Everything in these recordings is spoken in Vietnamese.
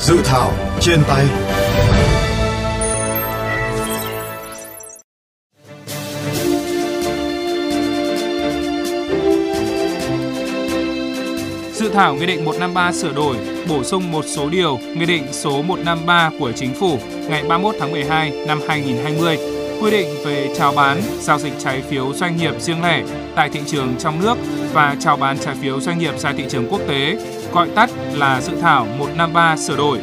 Dự thảo trên tay. Dự thảo Nghị định 153 sửa đổi, bổ sung một số điều Nghị định số 153 của Chính phủ ngày 31 tháng 12 năm 2020 quy định về chào bán, giao dịch trái phiếu doanh nghiệp riêng lẻ tại thị trường trong nước và chào bán trái phiếu doanh nghiệp ra thị trường quốc tế, gọi tắt là dự thảo 153 sửa đổi.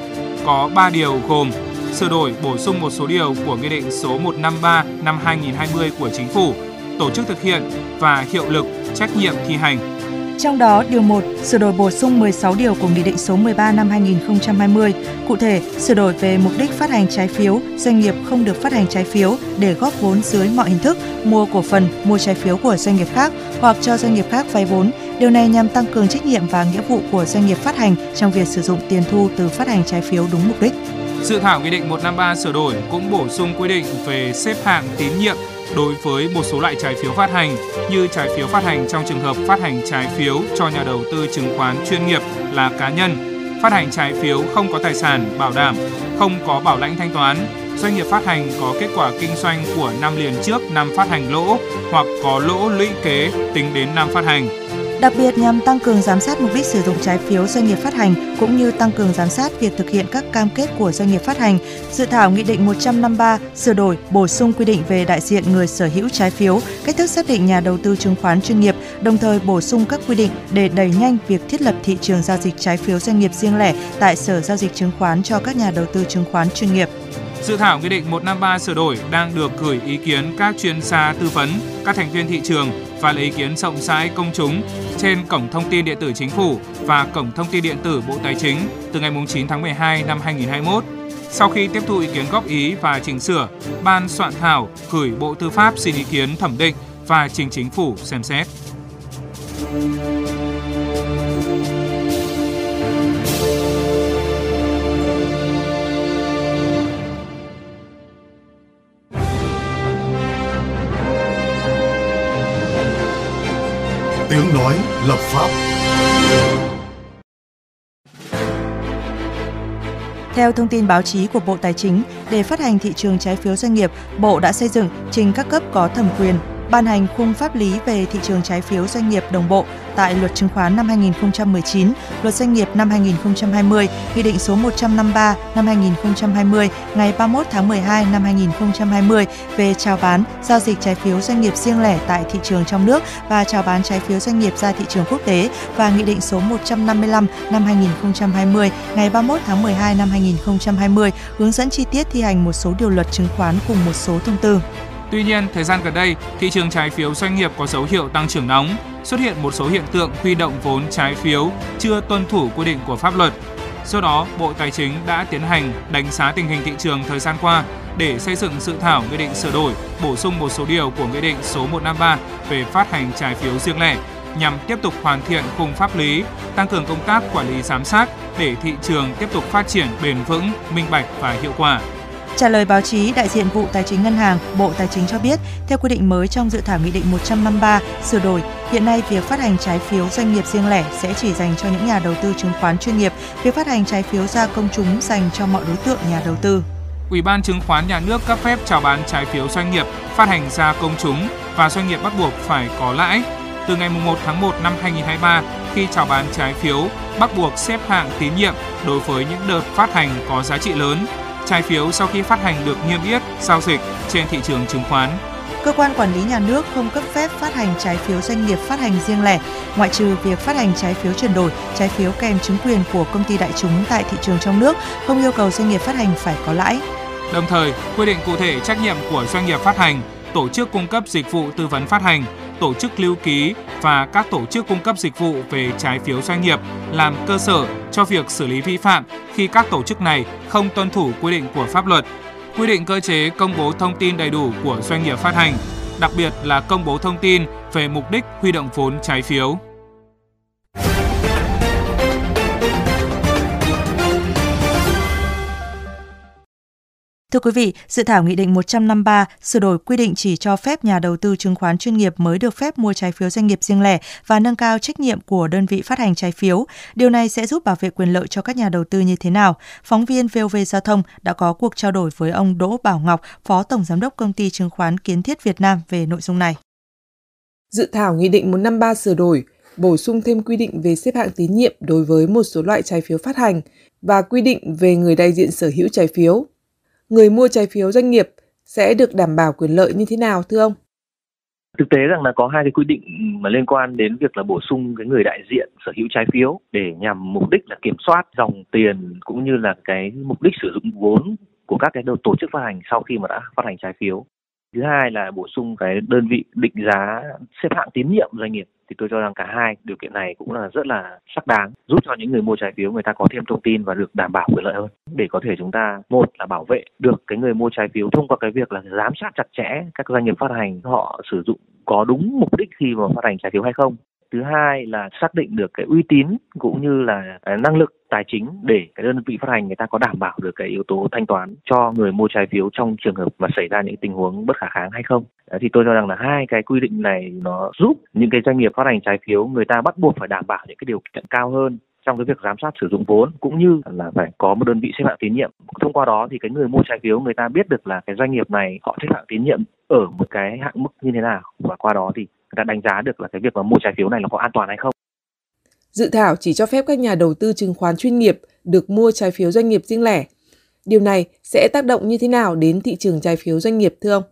Có 3 điều gồm sửa đổi bổ sung một số điều của Nghị định số 153 năm 2020 của Chính phủ, tổ chức thực hiện và hiệu lực trách nhiệm thi hành trong đó, điều 1 sửa đổi bổ sung 16 điều của Nghị định số 13 năm 2020. Cụ thể, sửa đổi về mục đích phát hành trái phiếu, doanh nghiệp không được phát hành trái phiếu để góp vốn dưới mọi hình thức, mua cổ phần, mua trái phiếu của doanh nghiệp khác hoặc cho doanh nghiệp khác vay vốn. Điều này nhằm tăng cường trách nhiệm và nghĩa vụ của doanh nghiệp phát hành trong việc sử dụng tiền thu từ phát hành trái phiếu đúng mục đích. Dự thảo Nghị định 153 sửa đổi cũng bổ sung quy định về xếp hạng tín nhiệm đối với một số loại trái phiếu phát hành như trái phiếu phát hành trong trường hợp phát hành trái phiếu cho nhà đầu tư chứng khoán chuyên nghiệp là cá nhân, phát hành trái phiếu không có tài sản bảo đảm, không có bảo lãnh thanh toán, doanh nghiệp phát hành có kết quả kinh doanh của năm liền trước năm phát hành lỗ hoặc có lỗ lũy kế tính đến năm phát hành đặc biệt nhằm tăng cường giám sát mục đích sử dụng trái phiếu doanh nghiệp phát hành cũng như tăng cường giám sát việc thực hiện các cam kết của doanh nghiệp phát hành. Dự thảo Nghị định 153 sửa đổi, bổ sung quy định về đại diện người sở hữu trái phiếu, cách thức xác định nhà đầu tư chứng khoán chuyên nghiệp, đồng thời bổ sung các quy định để đẩy nhanh việc thiết lập thị trường giao dịch trái phiếu doanh nghiệp riêng lẻ tại Sở giao dịch chứng khoán cho các nhà đầu tư chứng khoán chuyên nghiệp. Dự thảo Nghị định 153 sửa đổi đang được gửi ý kiến các chuyên gia tư vấn, các thành viên thị trường và lấy ý kiến rộng rãi công chúng trên cổng thông tin điện tử chính phủ và cổng thông tin điện tử Bộ Tài chính từ ngày 9 tháng 12 năm 2021. Sau khi tiếp thu ý kiến góp ý và chỉnh sửa, ban soạn thảo gửi Bộ Tư pháp xin ý kiến thẩm định và trình chính phủ xem xét. Tiếng nói lập pháp. Theo thông tin báo chí của Bộ Tài chính, để phát hành thị trường trái phiếu doanh nghiệp, Bộ đã xây dựng trình các cấp có thẩm quyền ban hành khung pháp lý về thị trường trái phiếu doanh nghiệp đồng bộ tại Luật Chứng khoán năm 2019, Luật Doanh nghiệp năm 2020, Nghị định số 153 năm 2020 ngày 31 tháng 12 năm 2020 về chào bán, giao dịch trái phiếu doanh nghiệp riêng lẻ tại thị trường trong nước và chào bán trái phiếu doanh nghiệp ra thị trường quốc tế và Nghị định số 155 năm 2020 ngày 31 tháng 12 năm 2020 hướng dẫn chi tiết thi hành một số điều luật chứng khoán cùng một số thông tư. Tuy nhiên, thời gian gần đây, thị trường trái phiếu doanh nghiệp có dấu hiệu tăng trưởng nóng, xuất hiện một số hiện tượng huy động vốn trái phiếu chưa tuân thủ quy định của pháp luật. Do đó, Bộ Tài chính đã tiến hành đánh giá tình hình thị trường thời gian qua để xây dựng dự thảo nghị định sửa đổi, bổ sung một số điều của nghị định số 153 về phát hành trái phiếu riêng lẻ nhằm tiếp tục hoàn thiện khung pháp lý, tăng cường công tác quản lý giám sát để thị trường tiếp tục phát triển bền vững, minh bạch và hiệu quả. Trả lời báo chí, đại diện vụ Tài chính Ngân hàng, Bộ Tài chính cho biết, theo quy định mới trong dự thảo Nghị định 153 sửa đổi, hiện nay việc phát hành trái phiếu doanh nghiệp riêng lẻ sẽ chỉ dành cho những nhà đầu tư chứng khoán chuyên nghiệp, việc phát hành trái phiếu ra công chúng dành cho mọi đối tượng nhà đầu tư. Ủy ban chứng khoán nhà nước cấp phép chào bán trái phiếu doanh nghiệp phát hành ra công chúng và doanh nghiệp bắt buộc phải có lãi. Từ ngày 1 tháng 1 năm 2023, khi chào bán trái phiếu, bắt buộc xếp hạng tín nhiệm đối với những đợt phát hành có giá trị lớn trái phiếu sau khi phát hành được niêm yết, giao dịch trên thị trường chứng khoán. Cơ quan quản lý nhà nước không cấp phép phát hành trái phiếu doanh nghiệp phát hành riêng lẻ, ngoại trừ việc phát hành trái phiếu chuyển đổi, trái phiếu kèm chứng quyền của công ty đại chúng tại thị trường trong nước, không yêu cầu doanh nghiệp phát hành phải có lãi. Đồng thời, quy định cụ thể trách nhiệm của doanh nghiệp phát hành, tổ chức cung cấp dịch vụ tư vấn phát hành, tổ chức lưu ký và các tổ chức cung cấp dịch vụ về trái phiếu doanh nghiệp làm cơ sở cho việc xử lý vi phạm khi các tổ chức này không tuân thủ quy định của pháp luật, quy định cơ chế công bố thông tin đầy đủ của doanh nghiệp phát hành, đặc biệt là công bố thông tin về mục đích huy động vốn trái phiếu. Thưa quý vị, dự thảo Nghị định 153 sửa đổi quy định chỉ cho phép nhà đầu tư chứng khoán chuyên nghiệp mới được phép mua trái phiếu doanh nghiệp riêng lẻ và nâng cao trách nhiệm của đơn vị phát hành trái phiếu. Điều này sẽ giúp bảo vệ quyền lợi cho các nhà đầu tư như thế nào? Phóng viên VOV Giao thông đã có cuộc trao đổi với ông Đỗ Bảo Ngọc, Phó Tổng Giám đốc Công ty Chứng khoán Kiến Thiết Việt Nam về nội dung này. Dự thảo Nghị định 153 sửa đổi bổ sung thêm quy định về xếp hạng tín nhiệm đối với một số loại trái phiếu phát hành và quy định về người đại diện sở hữu trái phiếu người mua trái phiếu doanh nghiệp sẽ được đảm bảo quyền lợi như thế nào, thưa ông? Thực tế rằng là có hai cái quy định mà liên quan đến việc là bổ sung cái người đại diện sở hữu trái phiếu để nhằm mục đích là kiểm soát dòng tiền cũng như là cái mục đích sử dụng vốn của các cái tổ chức phát hành sau khi mà đã phát hành trái phiếu. Thứ hai là bổ sung cái đơn vị định giá xếp hạng tín nhiệm doanh nghiệp, thì tôi cho rằng cả hai điều kiện này cũng là rất là sắc đáng, giúp cho những người mua trái phiếu người ta có thêm thông tin và được đảm bảo quyền lợi hơn. Để có thể chúng ta, một là bảo vệ được cái người mua trái phiếu thông qua cái việc là giám sát chặt chẽ các doanh nghiệp phát hành họ sử dụng có đúng mục đích khi mà phát hành trái phiếu hay không thứ hai là xác định được cái uy tín cũng như là à, năng lực tài chính để cái đơn vị phát hành người ta có đảm bảo được cái yếu tố thanh toán cho người mua trái phiếu trong trường hợp mà xảy ra những tình huống bất khả kháng hay không. Thì tôi cho rằng là hai cái quy định này nó giúp những cái doanh nghiệp phát hành trái phiếu người ta bắt buộc phải đảm bảo những cái điều kiện cao hơn trong cái việc giám sát sử dụng vốn cũng như là phải có một đơn vị xếp hạng tín nhiệm. Thông qua đó thì cái người mua trái phiếu người ta biết được là cái doanh nghiệp này họ xếp hạng tín nhiệm ở một cái hạng mức như thế nào và qua đó thì người ta đánh giá được là cái việc mà mua trái phiếu này nó có an toàn hay không Dự thảo chỉ cho phép các nhà đầu tư chứng khoán chuyên nghiệp được mua trái phiếu doanh nghiệp riêng lẻ. Điều này sẽ tác động như thế nào đến thị trường trái phiếu doanh nghiệp thưa ông?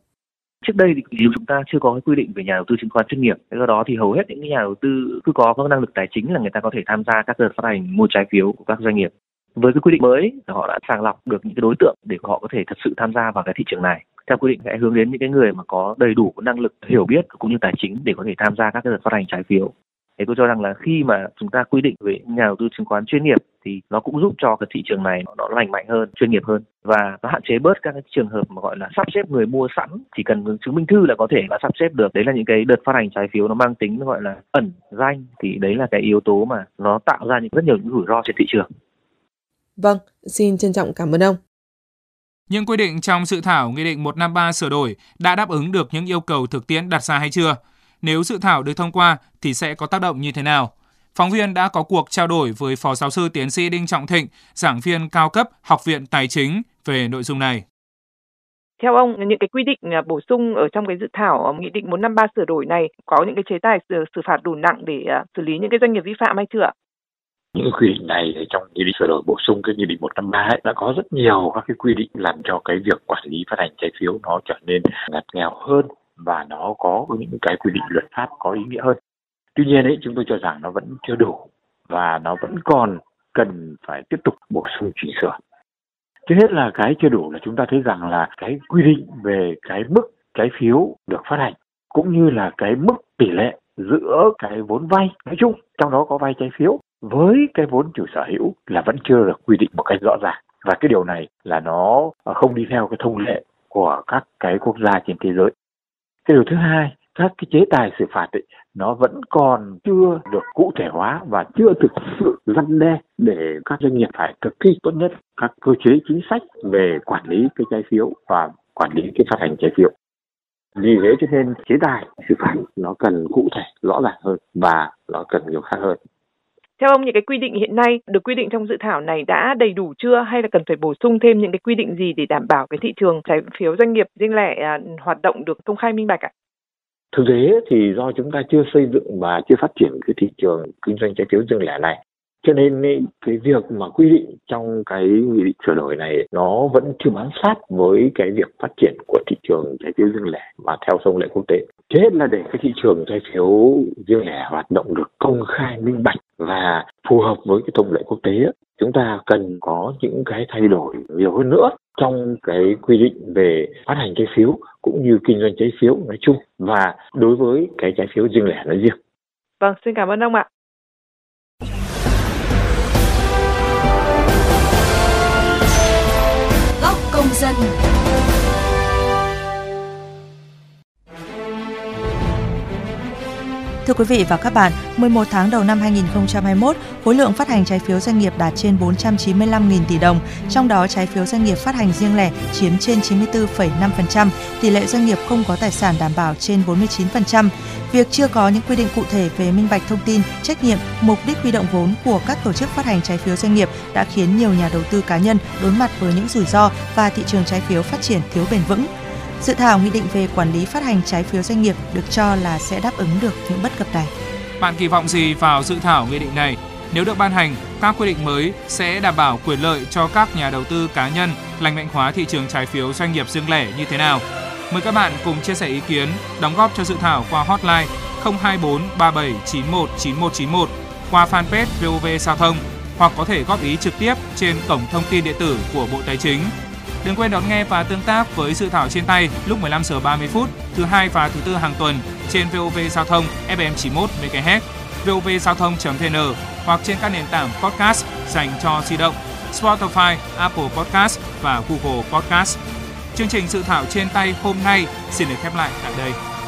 Trước đây thì chúng ta chưa có cái quy định về nhà đầu tư chứng khoán chuyên nghiệp. Do đó thì hầu hết những nhà đầu tư cứ có các năng lực tài chính là người ta có thể tham gia các đợt phát hành mua trái phiếu của các doanh nghiệp. Với cái quy định mới, họ đã sàng lọc được những cái đối tượng để họ có thể thật sự tham gia vào cái thị trường này theo quy định sẽ hướng đến những cái người mà có đầy đủ năng lực hiểu biết cũng như tài chính để có thể tham gia các cái đợt phát hành trái phiếu. Thì tôi cho rằng là khi mà chúng ta quy định về nhà đầu tư chứng khoán chuyên nghiệp thì nó cũng giúp cho cái thị trường này nó lành mạnh hơn chuyên nghiệp hơn và nó hạn chế bớt các cái trường hợp mà gọi là sắp xếp người mua sẵn. Chỉ cần chứng minh thư là có thể là sắp xếp được. Đấy là những cái đợt phát hành trái phiếu nó mang tính gọi là ẩn danh. Thì đấy là cái yếu tố mà nó tạo ra những rất nhiều những rủi ro trên thị trường. Vâng, xin trân trọng cảm ơn ông. Những quy định trong dự thảo Nghị định 153 sửa đổi đã đáp ứng được những yêu cầu thực tiễn đặt ra hay chưa? Nếu dự thảo được thông qua thì sẽ có tác động như thế nào? Phóng viên đã có cuộc trao đổi với Phó Giáo sư Tiến sĩ Đinh Trọng Thịnh, giảng viên cao cấp Học viện Tài chính về nội dung này. Theo ông, những cái quy định à, bổ sung ở trong cái dự thảo à, Nghị định 153 sửa đổi này có những cái chế tài xử, xử phạt đủ nặng để à, xử lý những cái doanh nghiệp vi phạm hay chưa? Những quy định này trong nghị định sửa đổi bổ sung cái nghị định 153 ấy, đã có rất nhiều các cái quy định làm cho cái việc quản lý phát hành trái phiếu nó trở nên ngặt nghèo hơn và nó có những cái quy định luật pháp có ý nghĩa hơn. Tuy nhiên ấy chúng tôi cho rằng nó vẫn chưa đủ và nó vẫn còn cần phải tiếp tục bổ sung chỉnh sửa. Trước hết là cái chưa đủ là chúng ta thấy rằng là cái quy định về cái mức trái phiếu được phát hành cũng như là cái mức tỷ lệ giữa cái vốn vay nói chung trong đó có vay trái phiếu với cái vốn chủ sở hữu là vẫn chưa được quy định một cách rõ ràng. Và cái điều này là nó không đi theo cái thông lệ của các cái quốc gia trên thế giới. Cái điều thứ hai các cái chế tài xử phạt ấy, nó vẫn còn chưa được cụ thể hóa và chưa thực sự răn đe để các doanh nghiệp phải thực thi tốt nhất các cơ chế chính sách về quản lý cái trái phiếu và quản lý cái phát hành trái phiếu vì thế cho nên chế tài xử phạt nó cần cụ thể rõ ràng hơn và nó cần nhiều khác hơn theo ông những cái quy định hiện nay được quy định trong dự thảo này đã đầy đủ chưa hay là cần phải bổ sung thêm những cái quy định gì để đảm bảo cái thị trường trái phiếu doanh nghiệp riêng lẻ à, hoạt động được công khai minh bạch ạ? Thực tế thì do chúng ta chưa xây dựng và chưa phát triển cái thị trường kinh doanh trái phiếu riêng lẻ này cho nên cái việc mà quy định trong cái nghị định sửa đổi này nó vẫn chưa bám sát với cái việc phát triển của thị trường trái phiếu riêng lẻ và theo thông lệ quốc tế. Trước hết là để cái thị trường trái phiếu riêng lẻ hoạt động được công khai minh bạch và phù hợp với cái thông lệ quốc tế chúng ta cần có những cái thay đổi nhiều hơn nữa trong cái quy định về phát hành trái phiếu cũng như kinh doanh trái phiếu nói chung và đối với cái trái phiếu riêng lẻ nói riêng. Vâng, xin cảm ơn ông ạ. Công dân Thưa quý vị và các bạn, 11 tháng đầu năm 2021, khối lượng phát hành trái phiếu doanh nghiệp đạt trên 495.000 tỷ đồng, trong đó trái phiếu doanh nghiệp phát hành riêng lẻ chiếm trên 94,5%, tỷ lệ doanh nghiệp không có tài sản đảm bảo trên 49%. Việc chưa có những quy định cụ thể về minh bạch thông tin, trách nhiệm, mục đích huy động vốn của các tổ chức phát hành trái phiếu doanh nghiệp đã khiến nhiều nhà đầu tư cá nhân đối mặt với những rủi ro và thị trường trái phiếu phát triển thiếu bền vững. Dự thảo nghị định về quản lý phát hành trái phiếu doanh nghiệp được cho là sẽ đáp ứng được những bất cập này. Bạn kỳ vọng gì vào dự thảo nghị định này? Nếu được ban hành, các quy định mới sẽ đảm bảo quyền lợi cho các nhà đầu tư cá nhân, lành mạnh hóa thị trường trái phiếu doanh nghiệp riêng lẻ như thế nào? Mời các bạn cùng chia sẻ ý kiến, đóng góp cho dự thảo qua hotline 024 3791 9191 qua fanpage VOV Giao thông hoặc có thể góp ý trực tiếp trên cổng thông tin điện tử của Bộ Tài chính. Đừng quên đón nghe và tương tác với dự thảo trên tay lúc 15 giờ 30 phút thứ hai và thứ tư hàng tuần trên VOV Giao thông FM 91 MHz, VOV Giao thông.vn hoặc trên các nền tảng podcast dành cho di động Spotify, Apple Podcast và Google Podcast. Chương trình dự thảo trên tay hôm nay xin được khép lại tại đây.